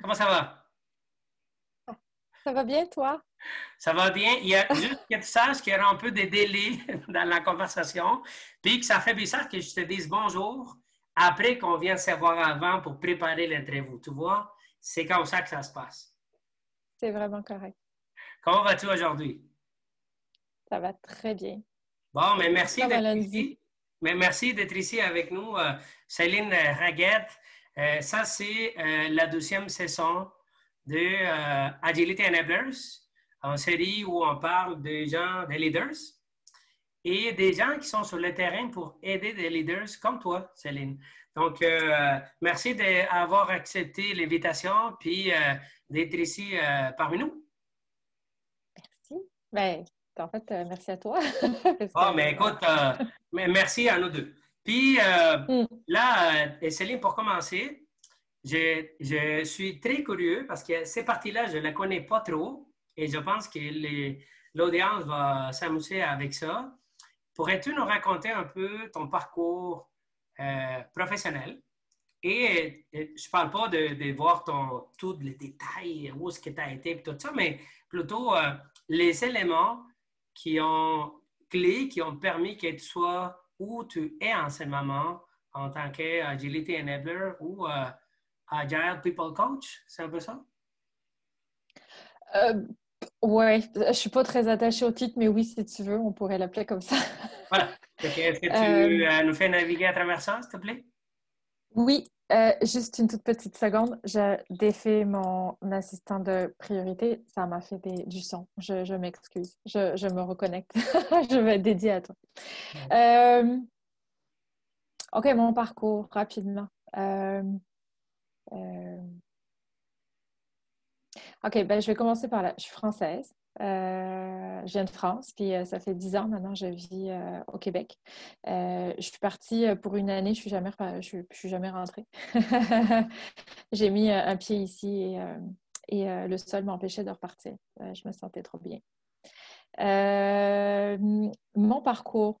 comment ça va? Ça va bien, toi? Ça va bien. Il y a juste que tu saches qu'il y aura un peu de délai dans la conversation, puis que ça fait bizarre que je te dise bonjour après qu'on vient de savoir avant pour préparer l'interview. Tu vois, c'est comme ça que ça se passe. C'est vraiment correct. Comment vas-tu aujourd'hui? Ça va très bien. Bon, mais merci d'être ici. Mais merci d'être ici avec nous, euh, Céline Raguette. Euh, ça, c'est euh, la deuxième saison de Agility Enablers, en série où on parle des gens, des leaders et des gens qui sont sur le terrain pour aider des leaders comme toi, Céline. Donc, merci d'avoir accepté l'invitation puis d'être ici parmi nous. Merci. Ben, en fait, euh, merci à toi. oh, mais écoute, euh, merci à nous deux. Puis euh, mm. là, Céline, pour commencer, je, je, suis très curieux parce que ces parties-là, je ne les connais pas trop et je pense que l'audience va s'amuser avec ça. Pourrais-tu nous raconter un peu ton parcours professionnel? Et, je ne parle pas de, de, voir ton, tous les détails, où est-ce que tu as été et tout ça, mais plutôt les éléments qui ont clés, qui ont permis que tu sois où tu es en ce moment en tant qu'agility enabler ou euh, agile people coach? C'est un peu ça? Euh, oui, je ne suis pas très attachée au titre, mais oui, si tu veux, on pourrait l'appeler comme ça. voilà. Est-ce que tu euh, nous fais naviguer à travers ça, s'il te plaît? Oui, euh, juste une toute petite seconde. Je défais mon assistant de priorité. Ça m'a fait du son. Je, m'excuse. Je, me reconnecte. je vais dédiée à toi. Euh, OK, mon parcours, rapidement. Euh, OK, ben, je vais commencer par là. Je suis française. Euh, je viens de France, puis euh, ça fait dix ans maintenant je vis euh, au Québec. je suis partie pour une année, je suis je, suis jamais rentrée. J'ai mis un pied ici et le sol m'empêchait de repartir. je me sentais trop bien. mon parcours.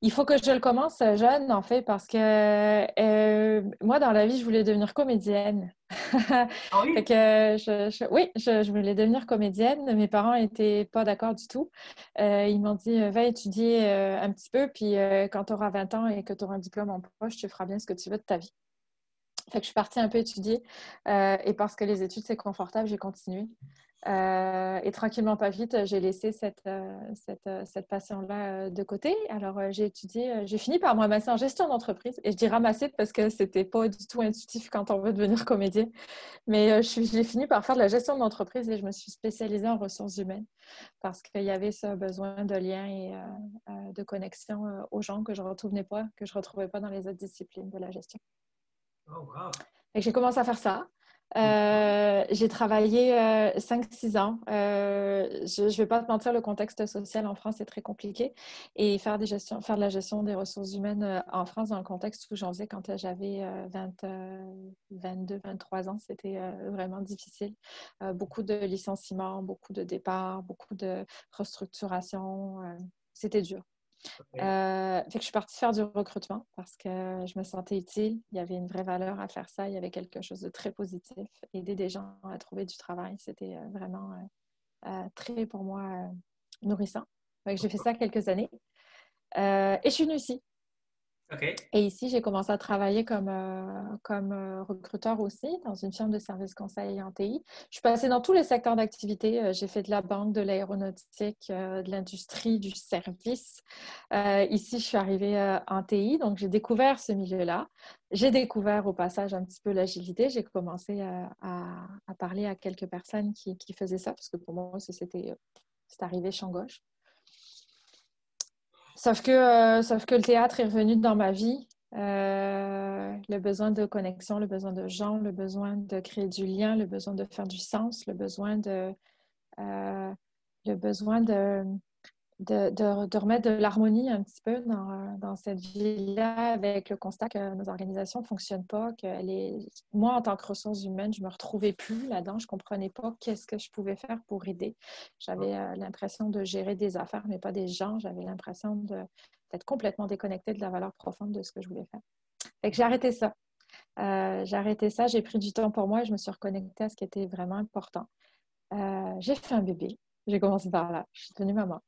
Il faut que je le commence jeune, en fait, parce que euh, moi, dans la vie, je voulais devenir comédienne. Ah oui? que je, oui, je, voulais devenir comédienne. Mes parents n'étaient pas d'accord du tout. Euh, ils m'ont dit va étudier euh, un petit peu, puis quand tu auras 20 ans et que tu auras un diplôme en poche, tu feras bien ce que tu veux de ta vie. Fait que je suis partie un peu étudier et parce que les études, c'est confortable, j'ai continué. Euh, et tranquillement, pas vite, j'ai laissé cette, euh, cette, euh, cette passion-là de côté. Alors, j'ai étudié, j'ai fini par me ramasser en gestion d'entreprise. Et je dis ramasser parce que c'était pas du tout intuitif quand on veut devenir comédien. Mais j'ai fini par faire de la gestion d'entreprise et je me suis spécialisée en ressources humaines parce qu'il y avait ce besoin de lien et de connexion aux gens que je ne retrouvais pas, que je retrouvais pas dans les autres disciplines de la gestion. Oh, wow. J'ai commencé à faire ça. Euh, j'ai travaillé 5-6 euh, ans. Euh, je ne vais pas te mentir, le contexte social en France est très compliqué. Et faire, faire de la gestion des ressources humaines en France, dans le contexte où j'en faisais quand j'avais 22, 23 ans, c'était vraiment difficile. beaucoup de licenciements, beaucoup de départs, beaucoup de restructuration. c'était dur. Euh, fait que je suis partie faire du recrutement parce que je me sentais utile. Il y avait une vraie valeur à faire ça. Il y avait quelque chose de très positif. Aider des gens à trouver du travail, c'était euh, vraiment euh, très pour moi nourrissant. J'ai fait ça quelques années. et je suis venue ici. Et ici, j'ai commencé à travailler comme, euh, euh, recruteur aussi dans une firme de services conseil en TI. Je suis passée dans tous les secteurs d'activité. Euh, j'ai fait de la banque, de l'aéronautique, de l'industrie, du service. ici, je suis arrivée en TI, donc j'ai découvert ce milieu-là. J'ai découvert au passage un petit peu l'agilité. J'ai commencé à, à, parler à quelques personnes qui, qui faisaient ça, parce que pour moi, c'était arrivé champ gauche. Sauf que, euh, sauf que le théâtre est revenu dans ma vie. Euh, le besoin de connexion, le besoin de gens, le besoin de créer du lien, le besoin de faire du sens, le besoin de, euh, le besoin de, de, remettre de l'harmonie un petit peu dans, dans cette vie-là avec le constat que nos organisations ne fonctionnent pas, que est... moi, en tant que ressources humaines, je ne me retrouvais plus là-dedans. Je ne comprenais pas qu'est-ce que je pouvais faire pour aider. J'avais euh, l'impression de gérer des affaires, mais pas des gens. J'avais l'impression d'être complètement déconnectée de la valeur profonde de ce que je voulais faire. Fait que j'ai arrêté ça. j'ai arrêté ça, j'ai pris du temps pour moi et je me suis reconnectée à ce qui était vraiment important. j'ai fait un bébé, j'ai commencé par là, je suis devenue maman.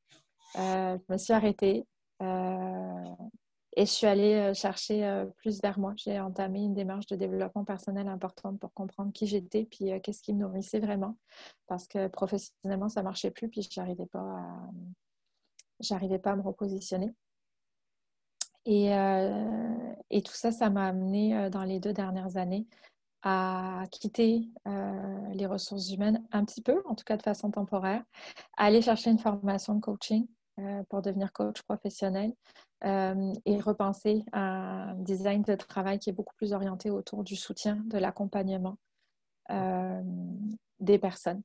Je me suis arrêtée, et je suis allée euh, chercher euh, plus vers moi. J'ai entamé une démarche de développement personnel importante pour comprendre qui j'étais, puis euh, qu'est-ce qui me nourrissait vraiment. Parce que professionnellement, ça ne marchait plus, puis je n'arrivais pas, à... pas à me repositionner. Et, et tout ça, ça m'a amené dans les deux dernières années à quitter les ressources humaines un petit peu, en tout cas de façon temporaire, à aller chercher une formation de coaching pour devenir coach professionnel, euh, et repenser un design de travail qui est beaucoup plus orienté autour du soutien, de l'accompagnement euh, des personnes.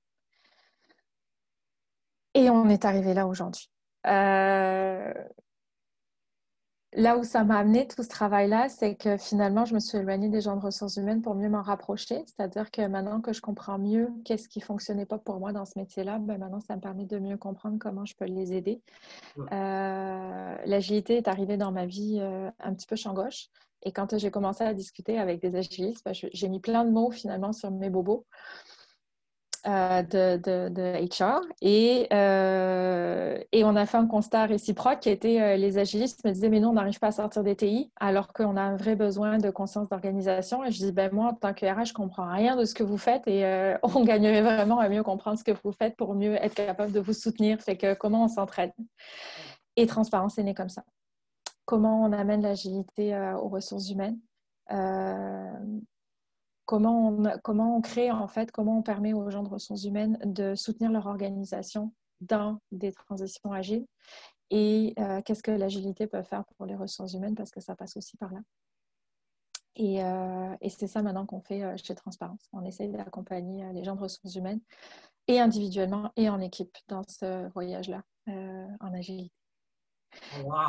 Et on est arrivé là aujourd'hui. Euh, là où ça m'a amené tout ce travail-là, c'est que finalement, je me suis éloignée des gens de ressources humaines pour mieux m'en rapprocher. C'est-à-dire que maintenant que je comprends mieux qu'est-ce qui ne fonctionnait pas pour moi dans ce métier-là, ben maintenant, ça me permet de mieux comprendre comment je peux les aider. Euh, l'agilité est arrivée dans ma vie euh, un petit peu champ gauche. Et quand j'ai commencé à discuter avec des agilistes, ben, j'ai mis plein de mots finalement sur mes bobos. Euh, de, HR et, euh, et, on a fait un constat réciproque qui était euh, les agilistes me disaient mais non on n'arrive pas à sortir des TI alors qu'on a un vrai besoin de conscience d'organisation. Et je dis ben moi en tant que RH je comprends rien de ce que vous faites et on gagnerait vraiment à mieux comprendre ce que vous faites pour mieux être capable de vous soutenir. Fait que comment on s'entraide? Et transparence est né comme ça. Comment on amène l'agilité aux ressources humaines? Comment on, comment on crée en fait, comment on permet aux gens de ressources humaines de soutenir leur organisation dans des transitions agiles et euh, qu'est-ce que l'agilité peut faire pour les ressources humaines parce que ça passe aussi par là. Et, euh, et c'est ça maintenant qu'on fait euh, chez Transparence. On essaye d'accompagner les gens de ressources humaines et individuellement et en équipe dans ce voyage-là en agilité.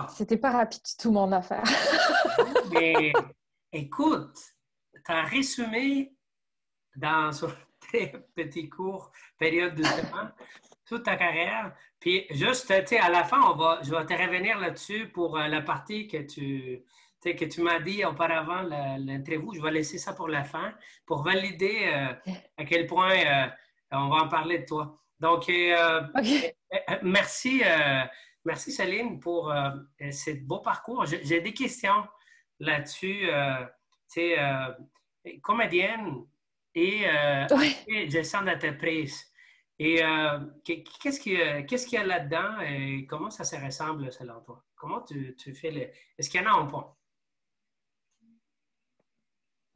C'était pas rapide tout mon affaire. Mais écoute, as résumé dans tes petits cours, période de temps, toute ta carrière. Puis juste, tu sais, à la fin, on va, je vais te revenir là-dessus pour euh, la partie que tu, que tu m'as dit auparavant, l'interview. Je vais laisser ça pour la fin, pour valider euh, à quel point euh, on va en parler de toi. Donc, merci, merci Céline pour ce beau parcours. J'ai des questions là-dessus. tu sais, comédienne et, euh, gestion d'entreprise. Et euh, qu'est-ce qu'il y a là-dedans et comment ça se ressemble selon toi? Comment tu, tu fais le. Est-ce qu'il y en a un point?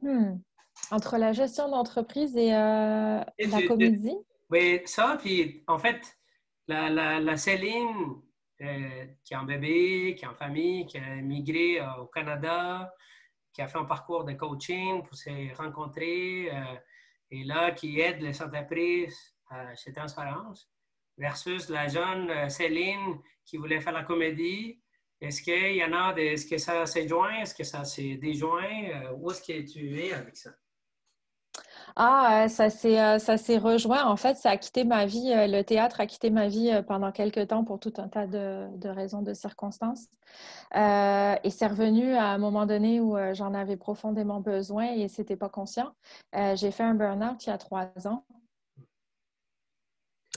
Hmm. Entre la gestion d'entreprise et, euh, la comédie? oui, ça, puis en fait, la, la, la Céline qui a un bébé, qui a une famille, qui a migré au Canada, qui a fait un parcours de coaching pour se rencontrer euh, et là, qui aide les entreprises à cette transparence, versus la jeune euh, Céline qui voulait faire la comédie. Est-ce qu'il y en a est-ce que ça s'est joint, est-ce que ça s'est déjoint, euh, où est-ce que tu es avec ça? Ah, ça s'est, euh, ça s'est rejoint. En fait, ça a quitté ma vie. Euh, le théâtre a quitté ma vie euh, pendant quelques temps pour tout un tas de, raisons, de circonstances. et c'est revenu à un moment donné où j'en avais profondément besoin et c'était pas conscient. j'ai fait un burn-out il y a trois ans.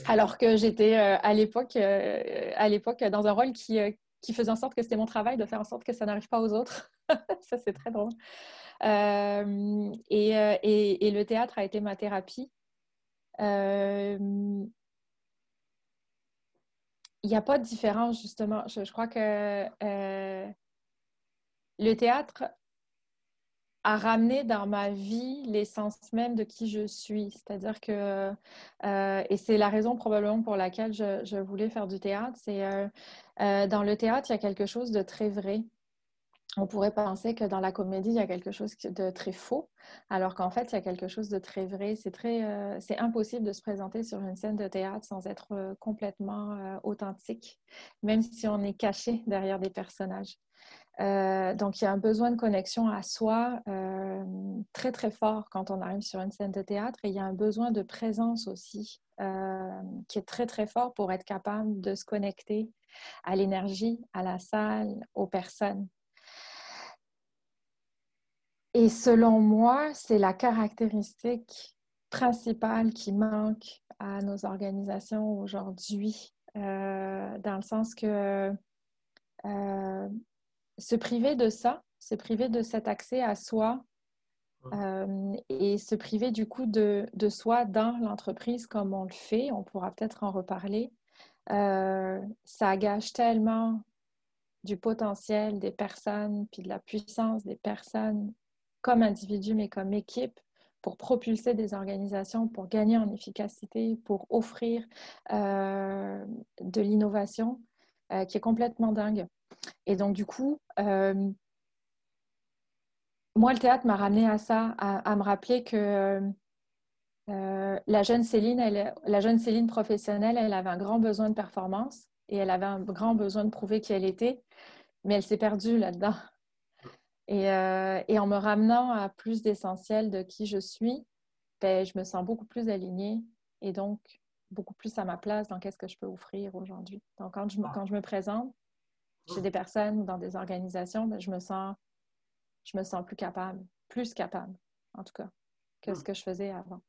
Alors que j'étais à l'époque, à l'époque dans un rôle qui, qui faisait en sorte que c'était mon travail de faire en sorte que ça n'arrive pas aux autres. ça, c'est très drôle. Euh, et, euh, et, le théâtre a été ma thérapie. Euh, il n'y a pas de différence, justement. Je, crois que le théâtre a ramené dans ma vie l'essence même de qui je suis. C'est-à-dire que, et c'est la raison probablement pour laquelle je voulais faire du théâtre, c'est dans le théâtre, il y a quelque chose de très vrai on pourrait penser que dans la comédie, il y a quelque chose de très faux, alors qu'en fait, il y a quelque chose de très vrai. C'est très, euh, c'est impossible de se présenter sur une scène de théâtre sans être euh, complètement euh, authentique, même si on est caché derrière des personnages. donc, il y a un besoin de connexion à soi très, très fort quand on arrive sur une scène de théâtre. Et il y a un besoin de présence aussi qui est très, très fort pour être capable de se connecter à l'énergie, à la salle, aux personnes. Et selon moi, c'est la caractéristique principale qui manque à nos organisations aujourd'hui, euh, dans le sens que euh, se priver de ça, se priver de cet accès à soi euh, et se priver du coup de, de soi dans l'entreprise comme on le fait, on pourra peut-être en reparler, ça gâche tellement du potentiel des personnes, puis de la puissance des personnes comme individus, mais comme équipe, pour propulser des organisations, pour gagner en efficacité, pour offrir euh, de l'innovation euh, qui est complètement dingue. Et donc, du coup, euh, moi, le théâtre m'a ramené à ça, à, me rappeler que la, jeune Céline, elle, la jeune Céline professionnelle, elle avait un grand besoin de performance et elle avait un grand besoin de prouver qui elle était, mais elle s'est perdue là-dedans. Euh, et, en me ramenant à plus d'essentiel de qui je suis, ben, je me sens beaucoup plus alignée et donc beaucoup plus à ma place dans qu'est-ce que je peux offrir aujourd'hui. Donc, quand je, quand je me présente chez des personnes ou dans des organisations, ben, je, me sens, je me sens plus capable, plus capable, en tout cas, que ce que je faisais avant.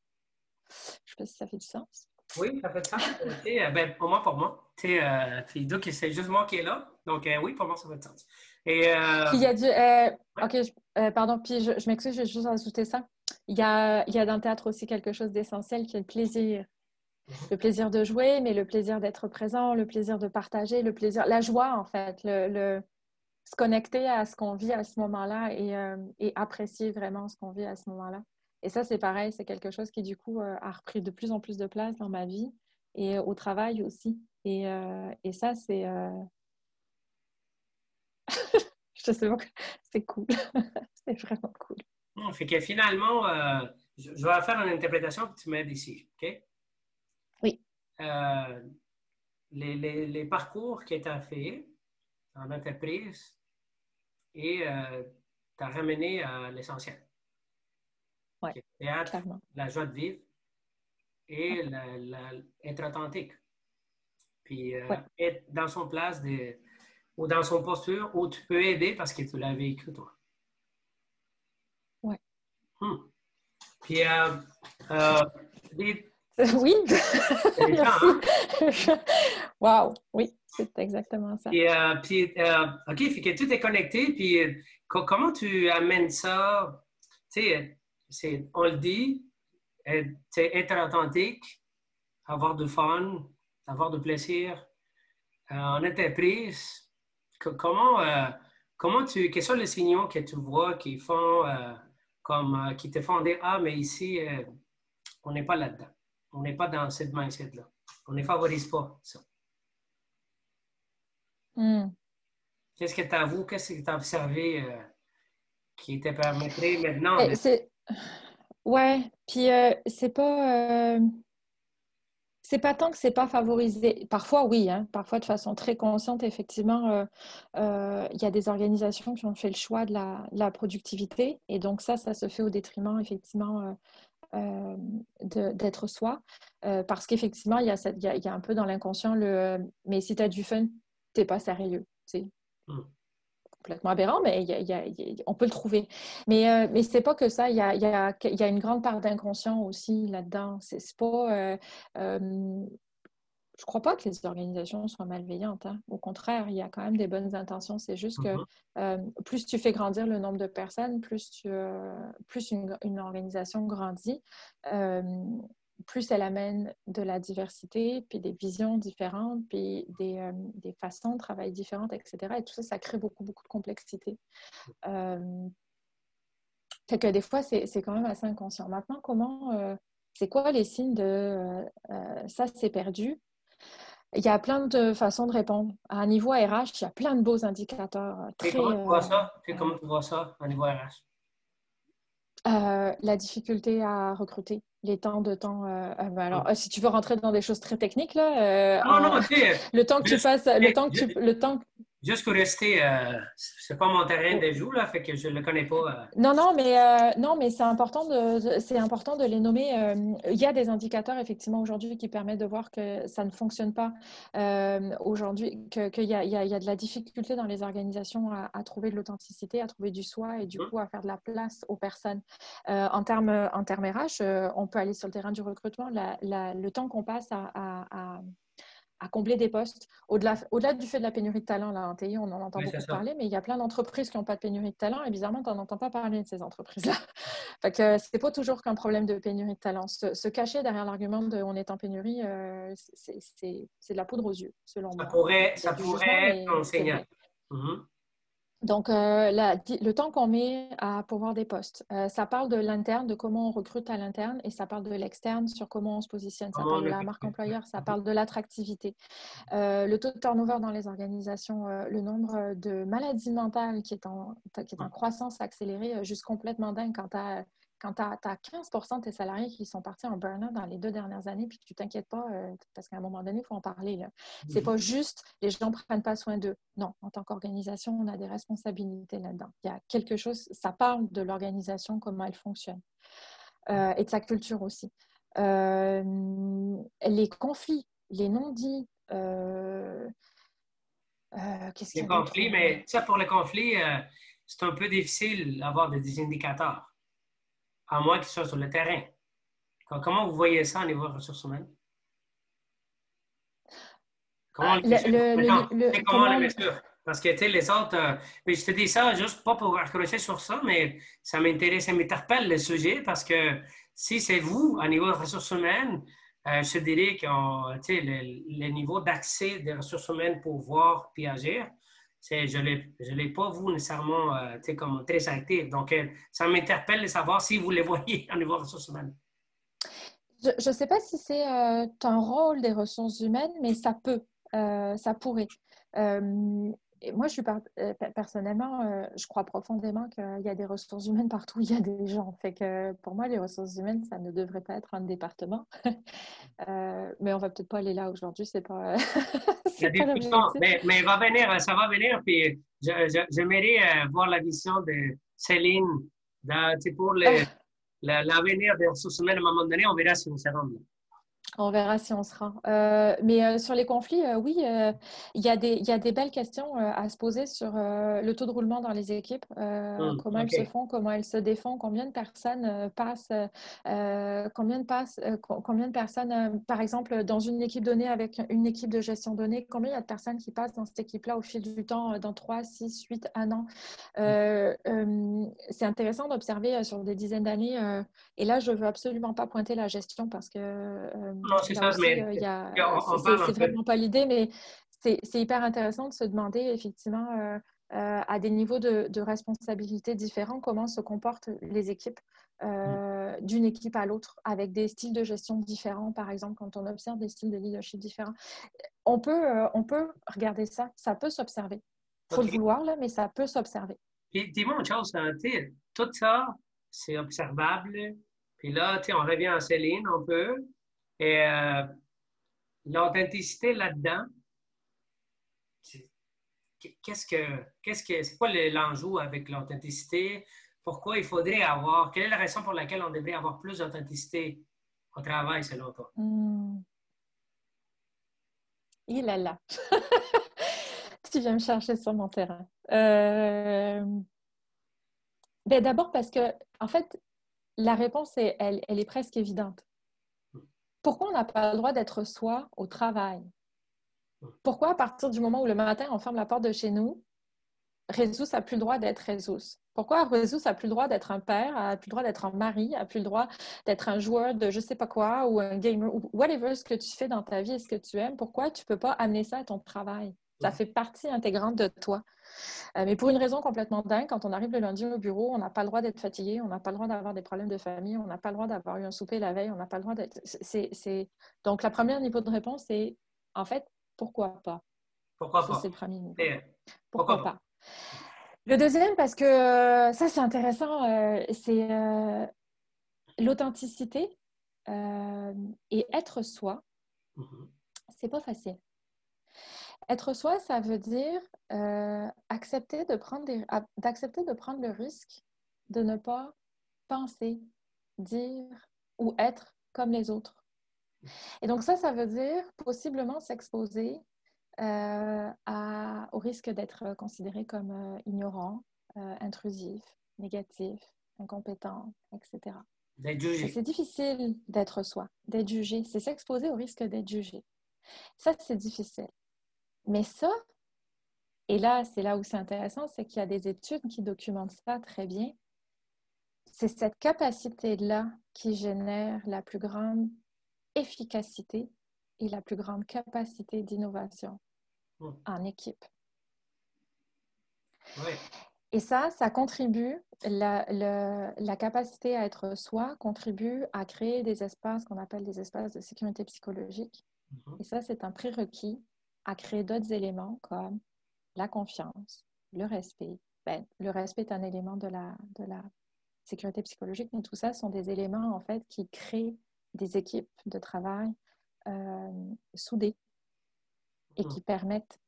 Je ne sais pas si ça fait du sens. Oui, ça fait du sens. Euh, ben, pour moi, pour moi. Euh, c'est juste moi qui est là. Donc, oui, pour moi, ça fait du sens. Et, euh, il y a du. Euh, ok, euh, pardon, puis je, m'excuse, je vais juste ajouter ça. Il y, a, il y a dans le théâtre aussi quelque chose d'essentiel qui est le plaisir. Le plaisir de jouer, mais le plaisir d'être présent, le plaisir de partager, le plaisir, la joie en fait, le, se connecter à ce qu'on vit à ce moment-là et, et, apprécier vraiment ce qu'on vit à ce moment-là. Et ça, c'est pareil, c'est quelque chose qui du coup a repris de plus en plus de place dans ma vie et au travail aussi. Et, et ça, c'est je sais pas, c'est cool. c'est vraiment cool. fait que finalement, euh, je, vais faire une interprétation que tu m'aides ici, OK? Oui. Euh, les, les, les, parcours que tu as fait en entreprise et euh, tu as ramené à l'essentiel. Oui, clairement. la joie de vivre et être authentique. Puis être dans son place de ou dans son posture où tu peux aider parce que tu l'as vécu, toi. Oui. Hmm. Puis, euh, euh, Oui. Hein? wow, oui, c'est exactement ça. Puis, euh, puis OK, fait que tout est connecté. Puis, comment tu amènes ça? Tu sais, on le dit, être authentique, avoir du fun, avoir du plaisir en entreprise comment, euh, comment tu, quels sont les signaux que tu vois qui font, euh, comme, euh, qui te font dire, ah, mais ici, on n'est pas là-dedans. On n'est pas dans cette mindset-là. On ne favorise pas ça. Hmm. Qu'est-ce que tu as vu, qu'est-ce que tu as observé qui te permettrait maintenant de... Ouais, puis c'est pas c'est pas tant que c'est pas favorisé. Parfois, oui, hein. parfois de façon très consciente, effectivement, euh, euh, il y a des organisations qui ont fait le choix de la, productivité. Et donc, ça, ça se fait au détriment, effectivement, euh, d'être soi. parce qu'effectivement, il y, a un peu dans l'inconscient le mais si tu as du fun, tu n'es pas sérieux. Mmh complètement aberrant, mais on peut le trouver. Mais, euh, mais ce n'est pas que ça. Il y a, une grande part d'inconscient aussi là-dedans. C'est pas. Euh, euh, je ne crois pas que les organisations soient malveillantes. Hein. Au contraire, il y a quand même des bonnes intentions. C'est juste que mm-hmm. plus tu fais grandir le nombre de personnes, plus, tu, plus une, une, organisation grandit plus elle amène de la diversité, puis des visions différentes, puis des, euh, des, façons de travail différentes, etc. Et tout ça, ça crée beaucoup, beaucoup de complexité. Euh, fait que des fois, c'est quand même assez inconscient. Maintenant, comment, euh, c'est quoi les signes de ça, c'est perdu? Il y a plein de façons de répondre. À un niveau RH, il y a plein de beaux indicateurs. Très, comment tu vois ça? comment tu vois ça à niveau RH? la difficulté à recruter les temps de temps. Euh, euh, alors, si tu veux rentrer dans des choses très techniques, là, euh, non, non, le temps que tu fasses, le temps que tu, le temps. Juste pour rester, euh, c'est pas mon terrain de jeu, là, fait que je ne le connais pas. Euh. Non, non, mais, euh, non, mais c'est important, de, c'est important de les nommer. il y a des indicateurs, effectivement, aujourd'hui qui permettent de voir que ça ne fonctionne pas aujourd'hui, qu'il y, y, a de la difficulté dans les organisations à, trouver de l'authenticité, à trouver du soi et du mmh. coup à faire de la place aux personnes. en termes en RH, on peut aller sur le terrain du recrutement. le temps qu'on passe à à combler des postes. Au-delà au du fait de la pénurie de talent, là, en TI, on en entend beaucoup parler, mais il y a plein d'entreprises qui n'ont pas de pénurie de talent et bizarrement, tu n'en entends pas parler de ces entreprises-là. ce n'est pas toujours qu'un problème de pénurie de talent. Se, cacher derrière l'argument de on est en pénurie, euh, c'est de la poudre aux yeux, selon ça Pourrait, ça pourrait être enseignant. Donc, euh, le temps qu'on met à pourvoir des postes, euh, ça parle de l'interne, de comment on recrute à l'interne, et ça parle de l'externe sur comment on se positionne. Ça parle de la marque employeur, ça parle de l'attractivité. Euh, le taux de turnover dans les organisations, le nombre de maladies mentales qui est en, qui est en croissance accélérée, juste complètement dingue quand tu as quand tu as, 15 de tes salariés qui sont partis en burn-out dans les deux dernières années, puis tu t'inquiètes pas, euh, parce qu'à un moment donné, il faut en parler. Ce n'est pas juste les gens ne prennent pas soin d'eux. Non, en tant qu'organisation, on a des responsabilités là-dedans. Il y a quelque chose, ça parle de l'organisation, comment elle fonctionne, euh, et de sa culture aussi. Euh, les conflits, les non-dits. Les conflits, mais ça, pour les conflits, c'est un peu difficile d'avoir des indicateurs à moins qu'ils soient sur le terrain. Comment vous voyez ça au niveau des ressources humaines? Comment ah, le, mesure? Parce que, tu sais, les autres... Euh, mais je te dis ça juste pas pour accrocher sur ça, mais ça m'intéresse, ça m'interpelle le sujet parce que si c'est vous, à niveau des ressources humaines, euh, je dirais que le, le niveau d'accès des ressources humaines pour voir puis agir, je ne l'ai pas, vous, nécessairement, euh, comme très actif. Donc, euh, ça m'interpelle de savoir si vous les voyez au niveau ressources humaines. Je ne sais pas si c'est euh, un rôle des ressources humaines, mais ça peut, ça pourrait moi, je suis euh, personnellement, euh, je crois profondément qu'il y a des ressources humaines partout il y a des gens. Fait que pour moi, les ressources humaines, ça ne devrait pas être un département. Euh, mais on va peut-être pas aller là aujourd'hui. C'est pas. mais, mais va venir, ça va venir. Puis j'aimerais voir la vision de Céline dans, pour l'avenir des ressources humaines. À un moment donné, on verra si on se rend là. On verra si on sera. Euh, mais euh, sur les conflits, euh, oui, il y, a des, y a des belles questions à se poser sur le taux de roulement dans les équipes, mmh, comment elles se font, comment elles se défont, combien de personnes passent, combien, de passe, combien de personnes, par exemple, dans une équipe donnée avec une équipe de gestion donnée, combien il y a de personnes qui passent dans cette équipe-là au fil du temps, dans 3, 6, 8, 1 an? Mmh. C'est intéressant d'observer sur des dizaines d'années. et là, je ne veux absolument pas pointer la gestion parce que non, c'est ça, mais c'est vraiment pas l'idée, mais c'est hyper intéressant de se demander effectivement euh, euh, à des niveaux de, responsabilité différents comment se comportent les équipes euh, d'une équipe à l'autre avec des styles de gestion différents, par exemple, quand on observe des styles de leadership différents. On peut, on peut regarder ça, ça peut s'observer. Il faut le vouloir, là, mais ça peut s'observer. Dis-moi une chose, tout ça, c'est observable. Puis là, on revient à Céline un peu. Et euh, l'authenticité là-dedans, qu'est-ce que, qu'est-ce que, c'est quoi l'enjeu avec l'authenticité? Pourquoi il faudrait avoir, quelle est la raison pour laquelle on devrait avoir plus d'authenticité au travail selon toi? Hmm. Il est là. tu viens me chercher sur mon terrain. Euh... Ben, d'abord parce que, en fait, la réponse, elle est presque évidente. Pourquoi on n'a pas le droit d'être soi au travail? Pourquoi, à partir du moment où le matin, on ferme la porte de chez nous, Résus n'a plus le droit d'être Résus? Pourquoi Résus n'a plus le droit d'être un père, n'a plus le droit d'être un mari, n'a plus le droit d'être un joueur de je sais pas quoi ou un gamer ou whatever ce que tu fais dans ta vie et ce que tu aimes? Pourquoi tu ne peux pas amener ça à ton travail? Ça fait partie intégrante de toi. Euh, mais pour une raison complètement dingue, quand on arrive le lundi au bureau, on n'a pas le droit d'être fatigué, on n'a pas le droit d'avoir des problèmes de famille, on n'a pas le droit d'avoir eu un souper la veille, on n'a pas le droit d'être. C'est, Donc, la première niveau de réponse, c'est en fait, pourquoi pas? Pourquoi pas? C'est le premier niveau. pourquoi, pas? Le deuxième, parce que ça, c'est intéressant, euh, c'est euh, l'authenticité et être soi. Mm-hmm. C'est pas facile. Être soi, ça veut dire euh, accepter de prendre d'accepter de prendre le risque de ne pas penser, dire ou être comme les autres. Et donc ça, ça veut dire possiblement s'exposer euh, au risque d'être considéré comme euh, ignorant, intrusif, négatif, incompétent, etc. C'est difficile d'être soi, d'être jugé. C'est s'exposer au risque d'être jugé. Ça, c'est difficile. Mais ça, et là, c'est là où c'est intéressant, c'est qu'il y a des études qui documentent ça très bien. C'est cette capacité-là qui génère la plus grande efficacité et la plus grande capacité d'innovation en équipe. Et ça, ça contribue, la, la, capacité à être soi contribue à créer des espaces qu'on appelle des espaces de sécurité psychologique. Hmm. Et ça, c'est un prérequis à créer d'autres éléments comme la confiance, le respect. Ben, le respect est un élément de la, de la sécurité psychologique, mais tout ça sont des éléments en fait qui créent des équipes de travail euh, soudées et qui permettent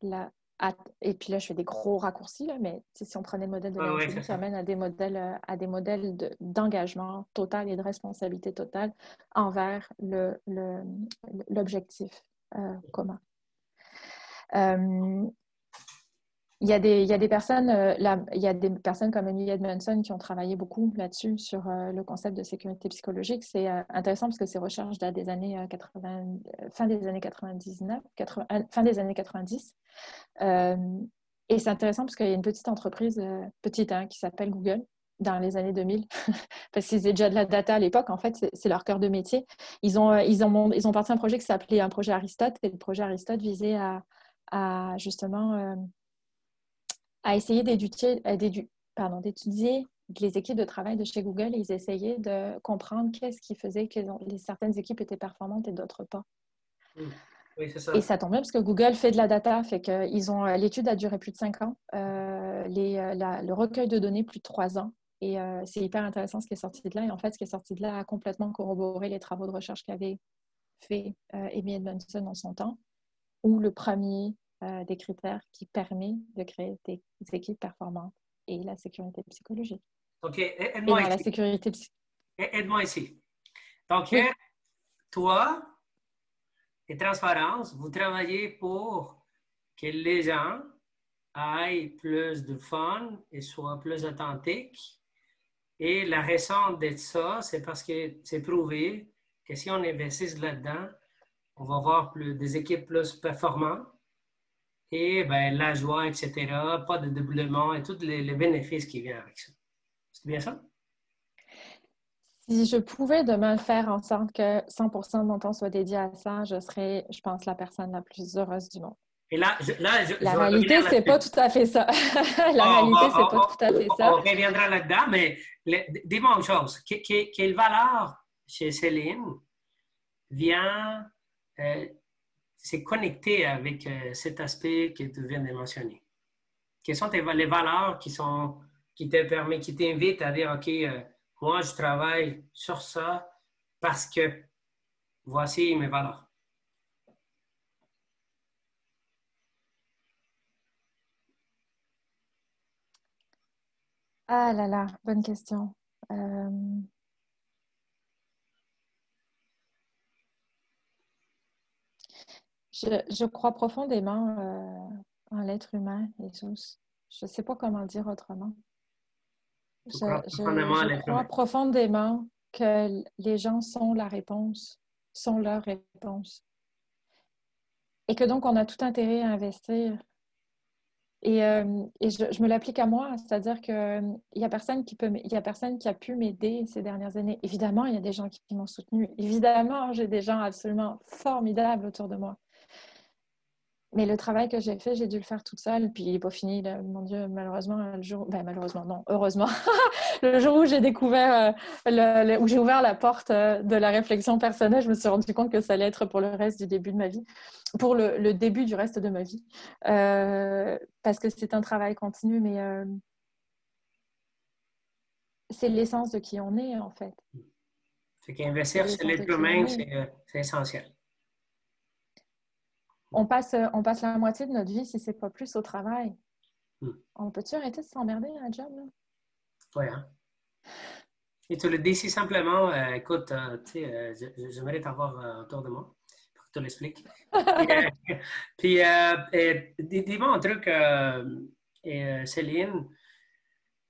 la. Et puis là, je fais des gros raccourcis, là, mais si on prenait le modèle de la ça mène à des modèles, à des modèles d'engagement total et de responsabilité totale envers l'objectif le, euh, commun. Euh, il y, a des, personnes, euh, comme Emily Edmondson qui ont travaillé beaucoup là-dessus, sur euh, le concept de sécurité psychologique. C'est intéressant parce que ces recherches datent des années 80, fin des années 99, fin des années 90. et c'est intéressant parce qu'il y a une petite entreprise, petite, hein, qui s'appelle Google, dans les années 2000, parce qu'ils faisaient déjà de la data à l'époque. En fait, c'est leur cœur de métier. Ils ont, ils ont, ils ont parti un projet qui s'appelait un projet Aristote, et le projet Aristote visait à à justement euh, à essayer euh, d'étudier les équipes de travail de chez Google. Ils essayaient de comprendre qu'est-ce qui faisait que les, certaines équipes étaient performantes et d'autres pas. Mmh. Oui, ça. Et ça tombe bien parce que Google fait de la data, fait que ils ont euh, l'étude a duré plus de cinq ans, les, le recueil de données plus de trois ans, et c'est hyper intéressant ce qui est sorti de là. Et en fait, ce qui est sorti de là a complètement corroboré les travaux de recherche qu'avait fait Amy Edmondson en son temps, où le premier euh, des critères qui permettent de créer des équipes performantes et la sécurité psychologique. OK, aide-moi ici. La sécurité Aide-moi ici. Donc, toi et Transparence, vous travaillez pour que les gens aient plus de fun et soient plus authentiques. Et la raison d'être ça, c'est parce que c'est prouvé que si on investit là-dedans, on va avoir plus, des équipes plus performantes et ben, la joie, etc., pas de doublement et tous les, bénéfices qui viennent avec ça. C'est bien ça? Si je pouvais demain faire en sorte que 100% de mon temps soit dédié à ça, je serais, je pense, la personne la plus heureuse du monde. Et là, là je, la réalité, c'est pas tout à fait ça. la réalité, c'est pas tout à fait ça. On reviendra là-dedans, mais dis-moi une chose. quelle valeur chez Céline vient c'est connecté avec euh, cet aspect que tu viens de mentionner. Quelles sont les valeurs qui, te permettent, qui t'invitent à dire, OK, euh, moi, je travaille sur ça parce que voici mes valeurs. Ah là là, bonne question. Euh, Je, crois profondément euh, en l'être humain, Jesus. Je ne sais pas comment dire autrement. Je, crois profondément que les gens sont la réponse, sont leur réponse. Et que donc, on a tout intérêt à investir. Et, euh, je, me l'applique à moi, c'est-à-dire qu'il n'y a, personne qui peut, y a personne qui a pu m'aider ces dernières années. Évidemment, il y a des gens qui m'ont soutenu. Évidemment, j'ai des gens absolument formidables autour de moi. Mais le travail que j'ai fait, j'ai dû le faire toute seule. Puis il n'est pas fini. Mon Dieu, malheureusement, le jour. Ben, malheureusement, non, heureusement. le jour où j'ai découvert, euh, où j'ai ouvert la porte euh, de la réflexion personnelle, je me suis rendu compte que ça allait être pour le reste du début de ma vie, pour le, début du reste de ma vie. Euh, parce que c'est un travail continu, mais c'est l'essence de qui on est, en fait. C'est qu'investir sur l'être humain, c'est essentiel. On passe, on passe la moitié de notre vie, si c'est pas plus, au travail. Hmm. On peut-tu arrêter de s'emmerder à un job? Oui, hein? Et tu le dis si simplement, euh, écoute, euh, tu sais, euh, j'aimerais t'avoir autour de moi pour que tu l'expliques. puis, dis-moi un truc, Céline,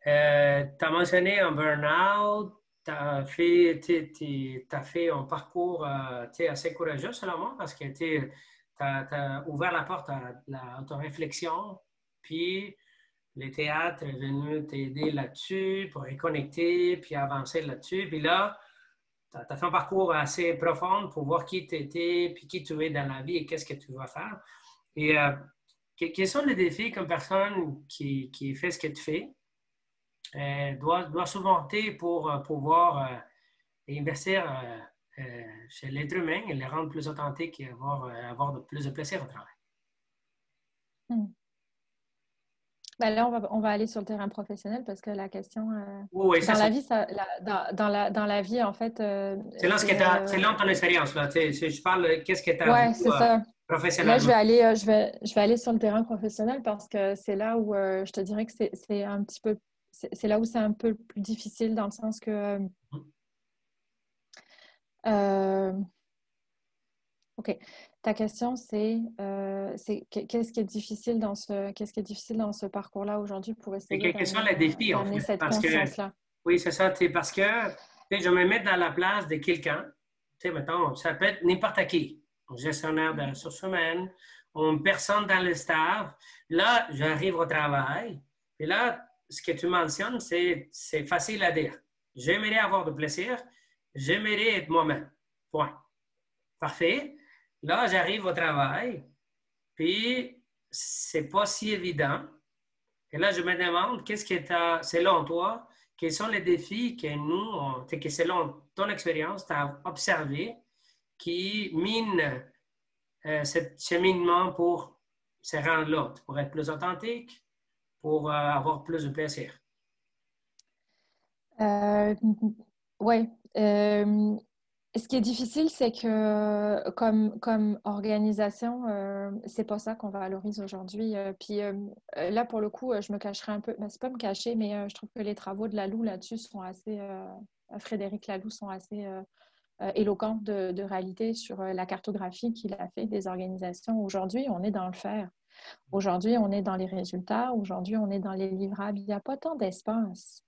tu as mentionné un burn-out, tu as fait, as fait un parcours assez courageux, selon moi, parce que tu as, ouvert la porte à l'autoréflexion, puis le théâtre est venu t'aider là-dessus pour reconnecter, puis avancer là-dessus. Puis là, tu as, fait un parcours assez profond pour voir qui tu étais, puis qui tu es dans la vie et qu'est-ce que tu vas faire. Et euh, quels sont les défis qu'une personne qui, qui, fait ce que tu fais? Euh, doit, doit surmonter pour euh, pouvoir investir chez l'être humain et le rendre plus authentique et avoir, avoir plus de plaisir au travail? Hmm. Ben là, on va, on va, aller sur le terrain professionnel parce que la question. Euh, oui, dans la vie, ça, dans, dans, la, dans, la, vie, en fait. Euh, c'est là, euh, ton expérience. Là. Je parle, qu'est-ce que tu as ouais, c'est ça. professionnellement? Là, je vais, aller, je, vais, je vais aller sur le terrain professionnel parce que c'est là où je te dirais que c'est un petit peu. C'est là où c'est un peu plus difficile dans le sens que. Hum. OK. Ta question, c'est euh, qu'est-ce qui est difficile dans ce qu'est-ce qui est difficile dans ce parcours-là aujourd'hui pour essayer Quels sont les défis en fait? cette parce que, Oui, c'est ça. Parce que je me mets dans la place de quelqu'un. Tu sais, mettons, ça peut être n'importe qui. Un gestionnaire de ressources humaines, une personne dans le staff. Là, j'arrive au travail. Et là, ce que tu mentionnes, c'est facile à dire. J'aimerais avoir de plaisir. J'aimerais être moi-même. Point. Parfait. Là, j'arrive au travail, puis c'est pas si évident. Et là, je me demande, qu'est-ce qui est, selon toi, quels sont les défis que nous, que selon ton expérience, tu as observé qui minent euh, ce cheminement pour se rendre là, pour être plus authentique, pour euh, avoir plus de plaisir? Euh, oui. Euh, ce qui est difficile, c'est que comme, comme organisation, euh, c'est pas ça qu'on valorise aujourd'hui. Euh, puis euh, là, pour le coup, je me cacherai un peu. Ben, c'est pas me cacher, mais je trouve que les travaux de Lalou là-dessus sont assez. Frédéric Lalou sont assez éloquents de, de, réalité sur la cartographie qu'il a fait des organisations. Aujourd'hui, on est dans le faire. Aujourd'hui, on est dans les résultats. Aujourd'hui, on est dans les livrables. Il n'y a pas tant d'espace.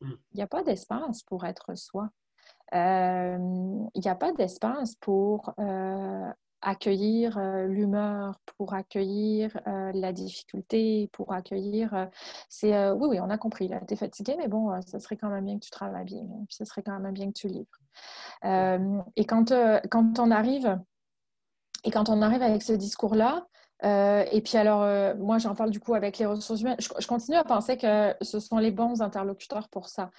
Mmh. Il n'y a pas d'espace pour être soi. Euh, il n'y a pas d'espace pour euh, accueillir euh, l'humeur, pour accueillir la difficulté, pour accueillir. c'est oui, oui, on a compris. Tu es fatigué, mais bon, ce serait quand même bien que tu travailles bien, ce serait quand même bien que tu livres. et quand, quand on arrive et quand on arrive avec ce discours-là, et puis alors, moi, j'en parle du coup avec les ressources humaines. je, continue à penser que ce sont les bons interlocuteurs pour ça.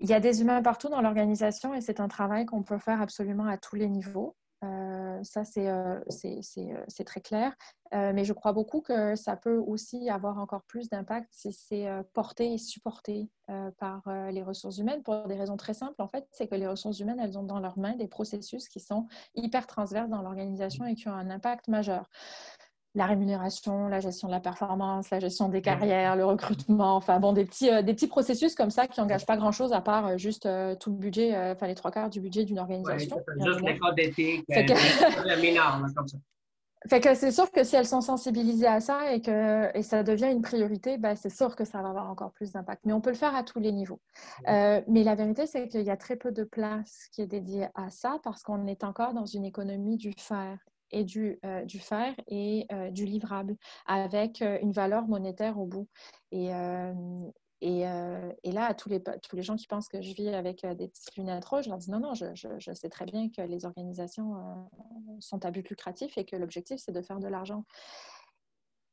Il y a des humains partout dans l'organisation et c'est un travail qu'on peut faire absolument à tous les niveaux. Euh, ça, c'est euh, euh, très clair. mais je crois beaucoup que ça peut aussi avoir encore plus d'impact si c'est porté et supporté par les ressources humaines pour des raisons très simples. En fait, c'est que les ressources humaines, elles ont dans leurs mains des processus qui sont hyper transverses dans l'organisation et qui ont un impact majeur la rémunération, la gestion de la performance, la gestion des carrières, le recrutement, enfin bon, des petits, euh, des petits processus comme ça qui n'engagent pas grand-chose à part euh, juste euh, tout le budget, enfin les trois quarts du budget d'une organisation. juste les codes d'éthique, fait que... Fait que c'est sûr que si elles sont sensibilisées à ça et que et ça devient une priorité, ben c'est sûr que ça va avoir encore plus d'impact. Mais on peut le faire à tous les niveaux. mais la vérité, c'est qu'il y a très peu de place qui est dédiée à ça parce qu'on est encore dans une économie du faire et du, euh, faire et euh, du livrable avec euh, une valeur monétaire au bout. Et, et, là, à tous les, tous les gens qui pensent que je vis avec des petites lunettes rouges, je leur dis non, non, je, je, sais très bien que les organisations sont à but lucratif et que l'objectif, c'est de faire de l'argent.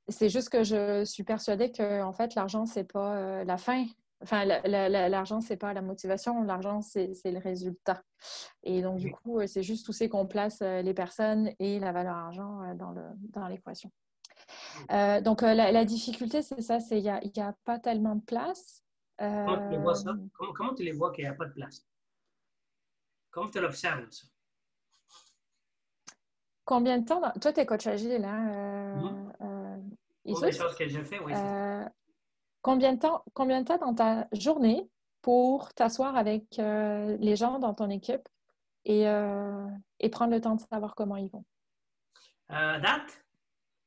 C'est juste que je suis persuadée que en fait, l'argent, c'est pas la fin Enfin, l'argent, c'est pas la motivation, l'argent, c'est le résultat. Et donc, du coup, euh, c'est juste où c'est qu'on place euh, les personnes et la valeur argent euh, dans l'équation. Dans donc, la, difficulté, c'est ça, c'est qu'il n'y a, pas tellement de place. Comment tu les vois ça? Comment, tu les vois qu'il n'y a pas de place? Comment tu l'observes, ça? Combien de temps, toi, tu es coach agile, là, Pour les choses que je fais, oui. Combien, de temps, combien de temps dans ta journée pour t'asseoir avec les gens dans ton équipe et, et, prendre le temps de savoir comment ils vont? date?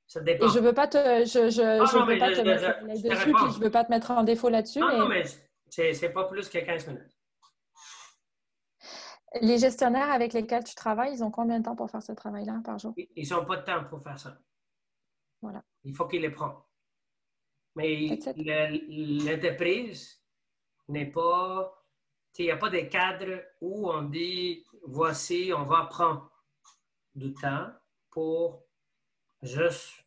Ça dépend. Et je veux pas te, je, je, ah, je veux pas te mettre dessus, puis je veux pas te mettre en défaut là-dessus. mais... Non, mais c'est pas plus que 15 minutes. Les gestionnaires avec lesquels tu travailles, ils ont combien de temps pour faire ce travail-là par jour? Ils n'ont pas de temps pour faire ça. Voilà. Il faut qu'ils les prennent. Mais l'entreprise n'est pas. Il n'y a pas de cadre où on dit voici, on va prendre du temps pour juste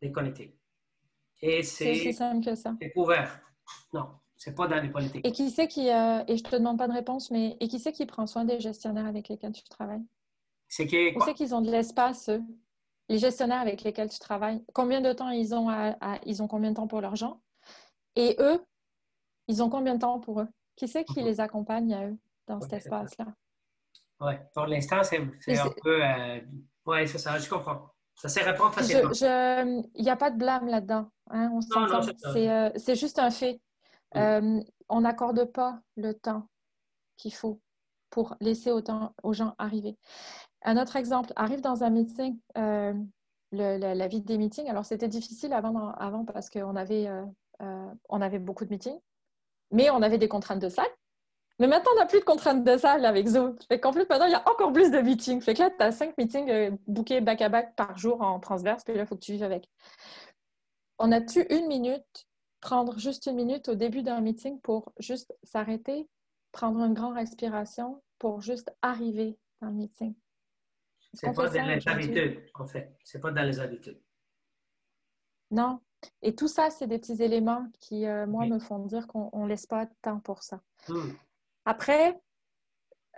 déconnecter. Et c'est simple que ça. C'est ouvert. Non, c'est pas dans les politiques. Et qui c'est qui, euh, et je te demande pas de réponse, mais et qui c'est qui prend soin des gestionnaires avec lesquels tu travailles? C'est qui. Où c'est qu'ils ont de l'espace, eux? Les gestionnaires avec lesquels tu travailles, combien de temps ils ont, ils ont combien de temps pour leurs gens? Et eux, ils ont combien de temps pour eux? Qui c'est qui mhm. les accompagne à eux dans cet espace-là? Oui, pour l'instant, c'est un peu. Euh, oui, c'est ça, je comprends. Ça s'est répond facilement. Il n'y a pas de blâme là-dedans. Hein, euh, c'est juste un fait. Euh, on n'accorde pas le temps qu'il faut pour laisser autant aux gens arriver. Un autre exemple, arrive dans un meeting, euh, la, vie des meetings. Alors, c'était difficile avant, avant parce qu'on avait, on avait beaucoup de meetings, mais on avait des contraintes de salle. Mais maintenant, on n'a plus de contraintes de salle avec Zoom. Fait qu'en plus, maintenant, il y a encore plus de meetings. Fait que là, tu as cinq meetings euh, bookés back-à-back par jour en transverse, puis là, il faut que tu vives avec. On a-tu une minute, prendre juste une minute au début d'un meeting pour juste s'arrêter, prendre une grande respiration pour juste arriver dans le meeting? C'est pas dans les habitudes, en fait. C'est pas dans les habitudes. Non. Et tout ça, c'est des petits éléments qui, euh, moi, me font dire qu'on ne laisse pas de temps pour ça. Hmm. Après,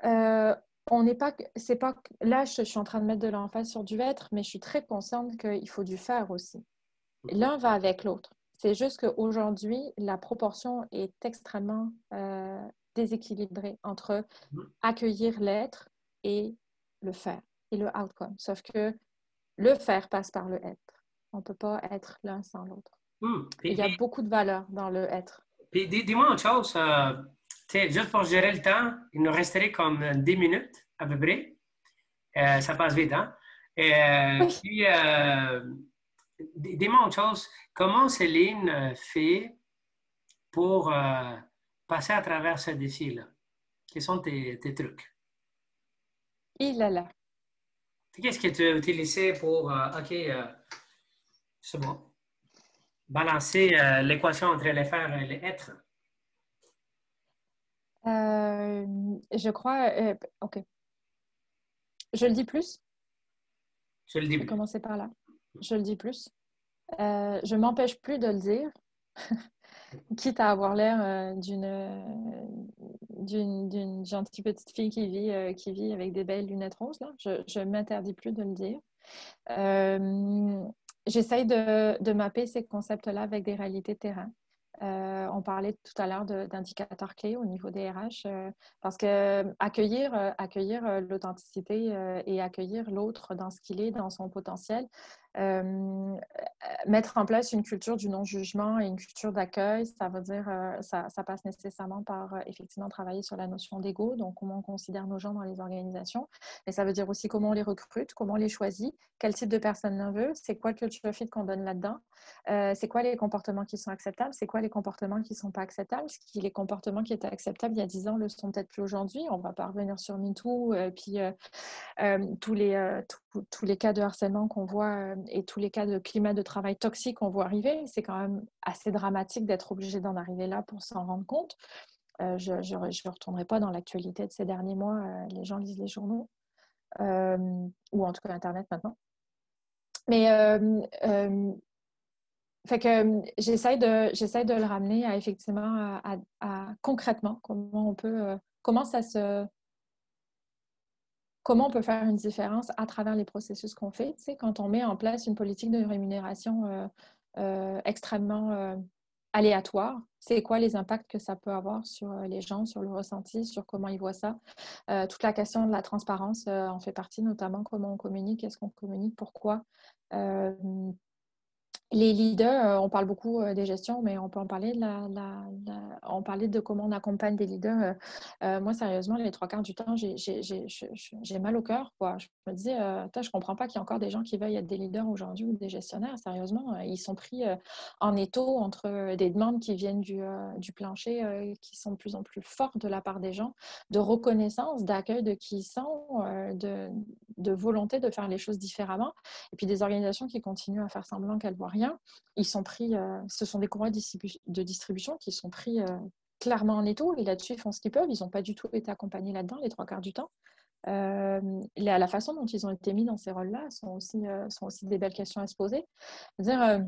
euh, on n'est pas, c'est pas, là, je, suis en train de mettre de l'emphase sur du être, mais je suis très consciente qu'il faut du faire aussi. L'un va avec l'autre. C'est juste qu'aujourd'hui, la proportion est extrêmement euh, déséquilibrée entre accueillir l'être et le faire, et le outcome. Sauf que le faire passe par le être. On ne peut pas être l'un sans l'autre. Hmm. Il y a beaucoup de valeur dans le être. Puis dis-moi une chose, euh, juste pour gérer le temps, il nous resterait comme 10 minutes à peu près. Euh, ça passe vite, hein? Et, euh, puis, euh, dis-moi une chose, comment Céline fait pour passer à travers ce défi-là? Quels sont tes, trucs? Il est là. Qu'est-ce que tu as utilisé pour, OK, c'est bon, balancer l'équation entre les faire et les être? Euh, je crois. Euh, ok. Je le dis plus. Je le dis plus. commencer par là. Je le dis plus. Euh, je m'empêche plus de le dire, quitte à avoir l'air d'une d'une gentille petite fille qui vit, qui vit avec des belles lunettes roses. Là. Je ne m'interdis plus de le dire. J'essaye de, de, mapper ces concepts-là avec des réalités terrain. Euh, on parlait tout à l'heure d'indicateurs clés au niveau des RH, euh, parce que euh, accueillir, accueillir l'authenticité et accueillir l'autre dans ce qu'il est, dans son potentiel, euh, mettre en place une culture du non-jugement et une culture d'accueil, ça veut dire, euh, ça, passe nécessairement par euh, effectivement travailler sur la notion d'ego, donc comment on considère nos gens dans les organisations, mais ça veut dire aussi comment on les recrute, comment on les choisit, quel type de personne on veut, c'est quoi le culture fit qu'on donne là-dedans, c'est quoi les comportements qui sont acceptables, c'est quoi les comportements qui ne sont pas acceptables, ce qui les comportements qui étaient acceptables il y a 10 ans le sont peut-être plus aujourd'hui, on va pas revenir sur MeToo, puis tous, les, tous les cas de harcèlement qu'on voit et tous les cas de climat de travail toxique qu'on voit arriver. C'est quand même assez dramatique d'être obligé d'en arriver là pour s'en rendre compte. Euh, je ne retournerai pas dans l'actualité de ces derniers mois. Euh, les gens lisent les journaux, euh, ou en tout cas Internet maintenant. Mais fait que j'essaie de, de le ramener à effectivement à concrètement comment on peut, comment ça se comment on peut faire une différence à travers les processus qu'on fait. Tu sais, quand on met en place une politique de rémunération euh, euh, extrêmement euh, aléatoire. C'est quoi les impacts que ça peut avoir sur les gens, sur le ressenti, sur comment ils voient ça? toute la question de la transparence en fait partie, notamment comment on communique, est-ce qu'on communique, pourquoi? Les leaders, euh, on parle beaucoup euh, des gestions, mais on peut en parler de on parlait de comment on accompagne des leaders. Euh, moi, sérieusement, les trois quarts du temps, j'ai mal au cœur. Je me dis, euh, je comprends pas qu'il y ait encore des gens qui veuillent être des leaders aujourd'hui ou des gestionnaires. Sérieusement, ils sont pris en étau entre des demandes qui viennent du, du plancher, qui sont de plus en plus fortes de la part des gens, de reconnaissance, d'accueil de qui ils sont, de, de volonté de faire les choses différemment, et puis des organisations qui continuent à faire semblant qu'elles voient rien. Ils sont pris, euh, ce sont des courroies de distribution qui sont pris euh, clairement en étau et là-dessus, ils font ce qu'ils peuvent. Ils n'ont pas du tout été accompagnés là-dedans les trois quarts du temps. Euh, la, façon dont ils ont été mis dans ces rôles-là sont aussi, sont aussi des belles questions à se poser. Dire,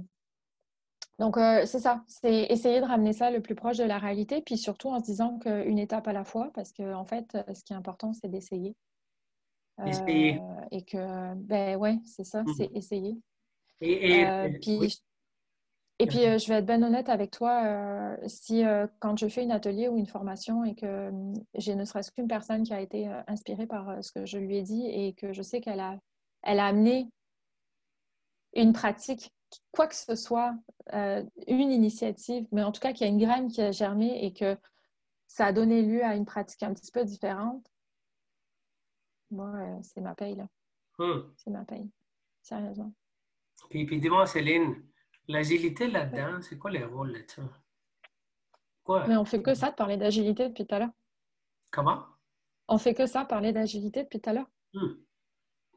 donc, c'est ça, c'est essayer de ramener ça le plus proche de la réalité, puis surtout en se disant qu'une étape à la fois, parce qu'en en fait, ce qui est important, c'est d'essayer. Essayer. et que, ben ouais, c'est ça, mmh c'est essayer. Et, euh, puis, Et puis, euh, je vais être bien honnête avec toi, euh, si quand je fais un atelier ou une formation et que j'ai ne serait-ce qu'une personne qui a été inspirée par ce que je lui ai dit et que je sais qu'elle a, elle a amené une pratique, quoi que ce soit, une initiative, mais en tout cas qu'il y a une graine qui a germé et que ça a donné lieu à une pratique un petit peu différente, moi, c'est ma paye, là. Hum. C'est ma paye, sérieusement. Puis, puis dis-moi, Céline, l'agilité là-dedans, c'est quoi les rôles là-dessus? Quoi? Mais on fait que ça de parler d'agilité depuis tout à l'heure. Comment? On fait que ça, parler d'agilité depuis tout à l'heure. Hmm.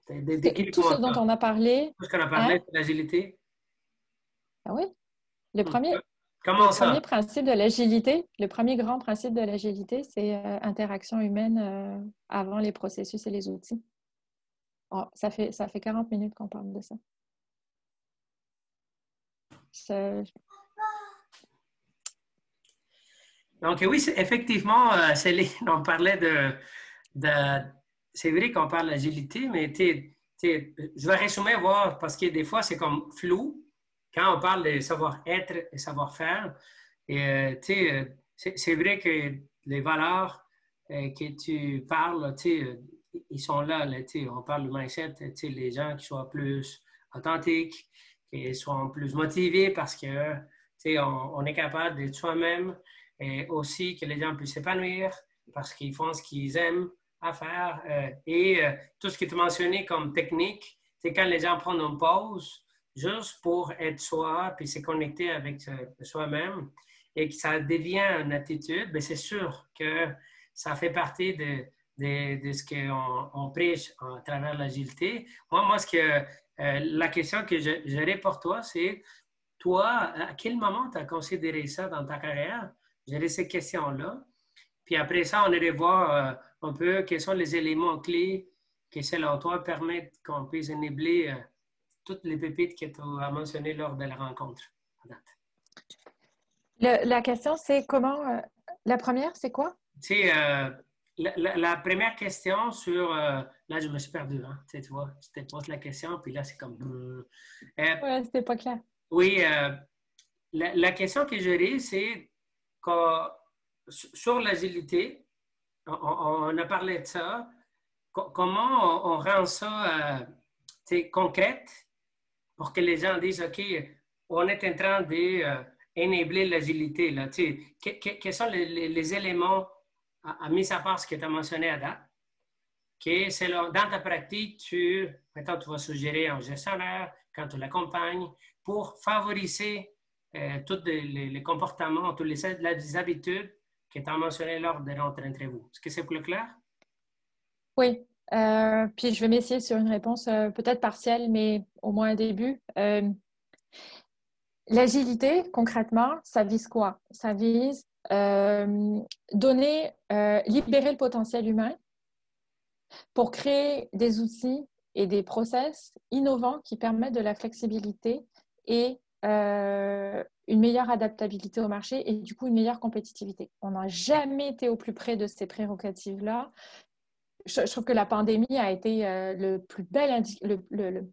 tout ce dont on a parlé. Tout ce qu'on a parlé, hein? c'est l'agilité. Ah oui. Le hmm. premier, Comment le ça? premier principe de l'agilité, le premier grand principe de l'agilité, c'est euh, interaction humaine euh, avant les processus et les outils. Oh, ça, fait, ça fait 40 minutes qu'on parle de ça. Donc, oui, effectivement, euh, Céline, on parlait de. c'est vrai qu'on parle d'agilité, mais je vais résumer, voir, parce que des fois, c'est comme flou quand on parle de savoir-être et savoir-faire. Et, euh, euh, c'est vrai que les valeurs que tu parles, ils sont là. là on parle de mindset, les gens qui soient plus authentiques, qu'ils soient plus motivés parce que on, on est capable d'être soi-même et aussi que les gens puissent s'épanouir parce qu'ils font ce qu'ils aiment à faire. Euh, et euh, tout ce tu as mentionné comme technique, c'est quand les gens prennent une pause juste pour être soi puis se connecter avec euh, soi-même et que ça devient une attitude, ben, c'est sûr que ça fait partie de, de, de ce qu'on on prêche à travers l'agilité. Moi, moi, ce que euh, la question que j'aurais pour toi, c'est toi, à quel moment tu as considéré ça dans ta carrière? J'aurais ces questions-là. Puis après ça, on irait voir euh, un peu quels sont les éléments clés qui, selon toi, permettent qu'on puisse enabler euh, toutes les pépites que tu as mentionnées lors de la rencontre. la question, c'est comment. la première, c'est quoi? C'est la, première question sur. Euh, là, je me suis perdu. Hein, tu, vois, je te pose la question, puis là, c'est comme. Euh, ouais, c'était pas clair. Oui, euh, la, question que j'aurais, c'est sur l'agilité, on, a parlé de ça. comment on, rend ça concrète pour que les gens disent OK, on est en train d'enabler l'agilité. quels sont les éléments à, mis à part ce que tu as mentionné à date, que c'est dans ta pratique, tu, maintenant, tu vas suggérer un gestionnaire quand tu l'accompagnes pour favoriser euh, tous les, comportements, toutes les, habitudes que tu as mentionnées lors de entre vous. Est-ce que c'est plus clair? Oui. Euh, puis je vais m'essayer sur une réponse euh, peut-être partielle, mais au moins un début. L'agilité, concrètement, ça vise quoi? Ça vise euh, donner, euh, libérer le potentiel humain pour créer des outils et des process innovants qui permettent de la flexibilité et euh, une meilleure adaptabilité au marché et du coup une meilleure compétitivité. On n'a jamais été au plus près de ces prérogatives-là. Je, trouve que la pandémie a été le plus bel le,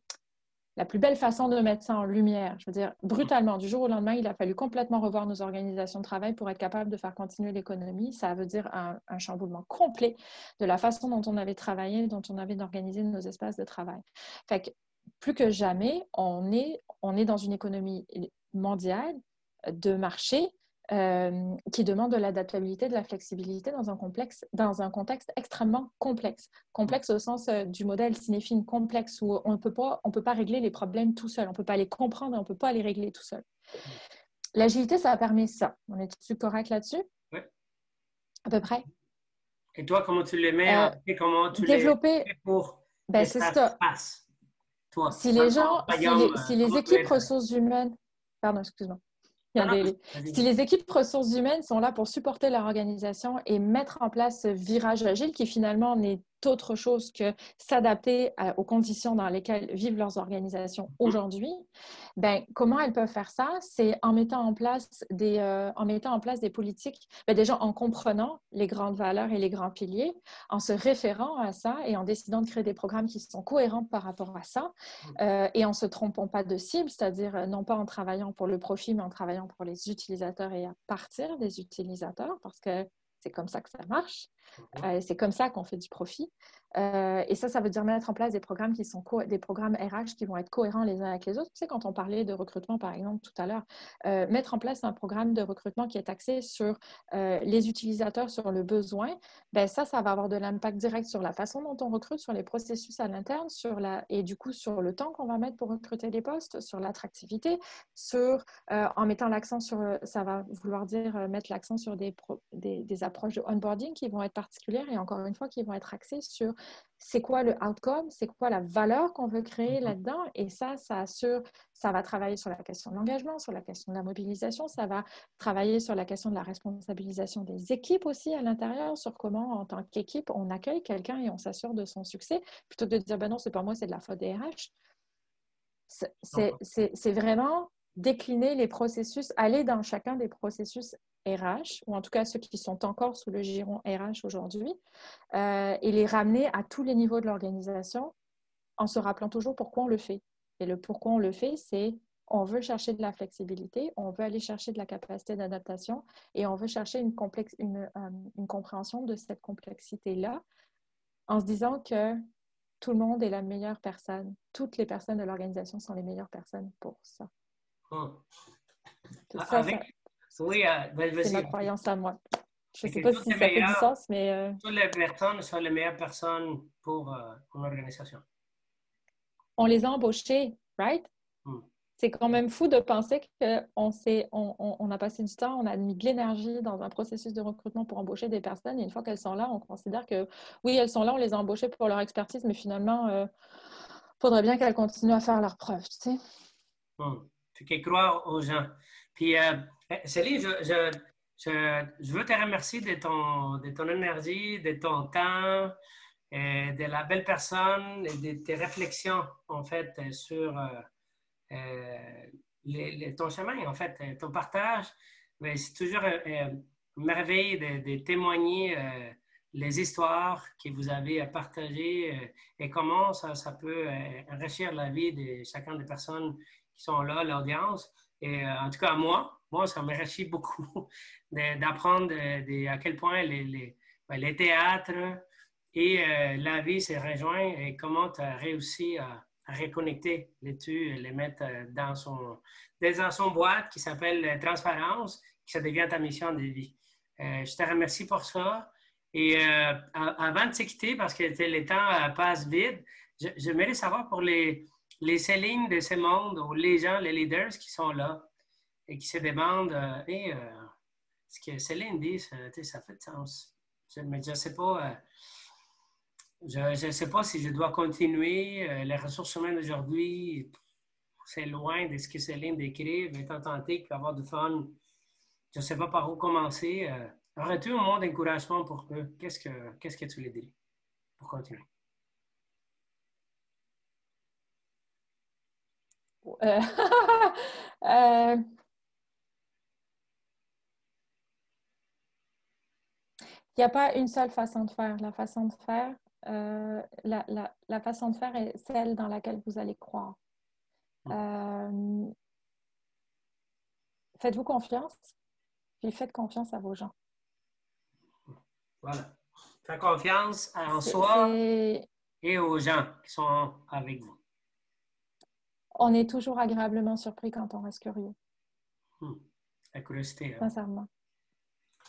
la plus belle façon de mettre ça en lumière. Je veux dire, brutalement, du jour au lendemain, il a fallu complètement revoir nos organisations de travail pour être capable de faire continuer l'économie. Ça veut dire un, chamboulement complet de la façon dont on avait travaillé, dont on avait organisé nos espaces de travail. Fait que, plus que jamais, on est, on est dans une économie mondiale de marché euh, qui demande de l'adaptabilité, de la flexibilité dans un, complexe, dans un contexte extrêmement complexe. Complexe au sens euh, du modèle cinéphile complexe où on ne peut pas, on peut pas régler les problèmes tout seul, on ne peut pas les comprendre et on ne peut pas les régler tout seul. L'agilité, ça a permis ça. On est-tu correct là-dessus? Oui. À peu près. Et toi, comment tu les mets? Euh, comment tu développer, les pour ben, c'est ça. Toi, si les gens, si les, si les équipes ressources humaines, pardon, excuse-moi. Si les équipes ressources humaines sont là pour supporter leur organisation et mettre en place ce virage agile qui finalement n'est autre chose que s'adapter aux conditions dans lesquelles vivent leurs organisations mm. aujourd'hui, ben, comment elles peuvent faire ça? C'est en mettant en place des, euh, en mettant en place des politiques, ben, déjà en comprenant les grandes valeurs et les grands piliers, en se référant à ça et en décidant de créer des programmes qui sont cohérents par rapport à ça mm. euh, et en se trompant pas de cible, c'est-à-dire euh, non pas en travaillant pour le profit, mais en travaillant pour les utilisateurs et à partir des utilisateurs parce que c'est comme ça que ça marche. Euh, c'est comme ça qu'on fait du profit. Euh, et ça, ça veut dire mettre en place des programmes qui sont des programmes RH qui vont être cohérents les uns avec les autres. Tu sais, quand on parlait de recrutement, par exemple, tout à l'heure, euh, mettre en place un programme de recrutement qui est axé sur les utilisateurs, sur le besoin, ben ça, ça va avoir de l'impact direct sur la façon dont on recrute, sur les processus à l'interne, sur la et du coup sur le temps qu'on va mettre pour recruter les postes, sur l'attractivité, sur en mettant l'accent sur, ça va vouloir dire mettre l'accent sur des, des, des approches de onboarding qui vont être particulières et encore une fois qui vont être axées sur c'est quoi le outcome, c'est quoi la valeur qu'on veut créer mhm. là-dedans. Et ça, ça assure, ça va travailler sur la question de l'engagement, sur la question de la mobilisation, ça va travailler sur la question de la responsabilisation des équipes aussi à l'intérieur, sur comment, en tant qu'équipe, on accueille quelqu'un et on s'assure de son succès, plutôt que de dire, ben non, c'est pas moi, c'est de la faute des RH. C'est vraiment décliner les processus, aller dans chacun des processus RH, ou en tout cas ceux qui sont encore sous le giron RH aujourd'hui, euh, et les ramener à tous les niveaux de l'organisation en se rappelant toujours pourquoi on le fait. Et le pourquoi on le fait, c'est on veut chercher de la flexibilité, on veut aller chercher de la capacité d'adaptation et on veut chercher une, complexe, une, euh, une compréhension de cette complexité-là en se disant que tout le monde est la meilleure personne. Toutes les personnes de l'organisation sont les meilleures personnes pour ça. Oh. ça, oui, euh, ben, C'est ma croyance à moi. Je ne sais pas si ça fait du sens, mais... Euh, toutes les personnes sont les meilleures personnes pour euh, une organisation. On les a embauchées, right? Hmm. C'est quand même fou de penser qu'on on, on, a passé du temps, on a mis de l'énergie dans un processus de recrutement pour embaucher des personnes et une fois qu'elles sont là, on considère que oui, elles sont là, on les a embauchées pour leur expertise, mais finalement, il faudrait bien qu'elles continuent à faire leurs preuves, tu sais. Hmm. Tu croire aux gens. Puis, euh, Céline, je, je, veux te remercier de ton, de ton énergie, de ton temps, de la belle personne et de tes réflexions, en fait, sur euh, euh, ton chemin, en fait, ton partage. C'est toujours une merveille de, de témoigner les histoires que vous avez à partager et comment ça, ça peut enrichir la vie de chacun des personnes qui sont là, l'audience. Et euh, en tout cas, moi, moi, ça m'enrichit beaucoup d'apprendre à quel point les, ben, théâtres et euh, la vie se rejoignent et comment tu as réussi à, reconnecter les deux et les mettre euh, dans son, dans son boîte qui s'appelle Transparence, qui ça devient ta mission de vie. je te remercie pour ça. Et avant de se quitter, parce que le temps passe vite, je, j'aimerais savoir pour les, les Céline de ce monde, ou les gens, les leaders qui sont là et qui se demandent euh, euh, ce que Céline dit, ça, fait sens. Mais je ne sais pas. Euh, je ne sais pas si je dois continuer. les ressources humaines d'aujourd'hui, c'est loin de ce que Céline décrit. Étant tenté qu'il va avoir du fun, je ne sais pas par où commencer. Aurais-tu un mot d'encouragement pour eux? Qu'est-ce que, qu'est-ce que tu les dirais pour continuer? Euh, euh, Il n'y a pas une seule façon de faire. La façon de faire, euh, la, façon de faire est celle dans laquelle vous allez croire. Hmm. Faites-vous confiance, puis faites confiance à vos gens. Voilà. Faites confiance en soi et aux gens qui sont avec vous. On est toujours agréablement surpris quand on reste curieux. Hmm. La curiosité. Hein. Sincèrement.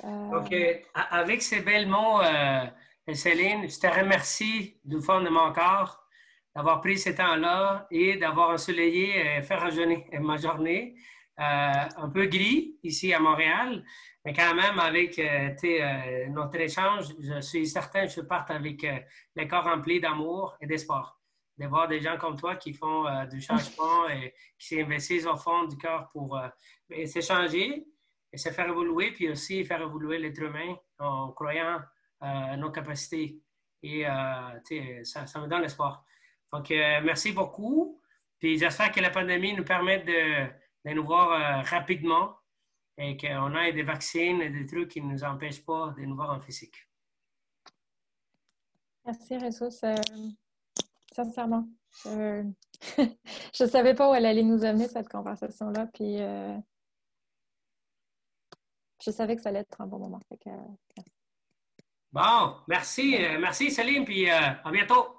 Euh, OK. Avec ces belles mots, euh, Céline, je te remercie du fond de mon corps d'avoir pris ce temps-là et d'avoir ensoleillé et fait rajeunir ma journée. Euh, un peu gris ici à Montréal, mais quand même avec notre échange, je suis certain que je parte avec le corps rempli d'amour et d'espoir. De voir des gens comme toi qui font du changement et qui s'investissent au fond du cœur pour s'échanger et se faire évoluer, puis aussi faire évoluer l'être humain en croyant à nos capacités. Et euh, ça, ça, me donne l'espoir. Donc, euh, merci beaucoup. Puis j'espère que la pandémie nous permet de, de nous voir euh, rapidement et qu'on ait des vaccins et des trucs qui ne nous empêchent pas de nous voir en physique. Merci, Ressource. Sincèrement, je ne savais pas où elle allait nous amener cette conversation-là. Puis je savais que ça allait être un bon moment. bon, merci. Euh, merci Céline, puis euh, à bientôt.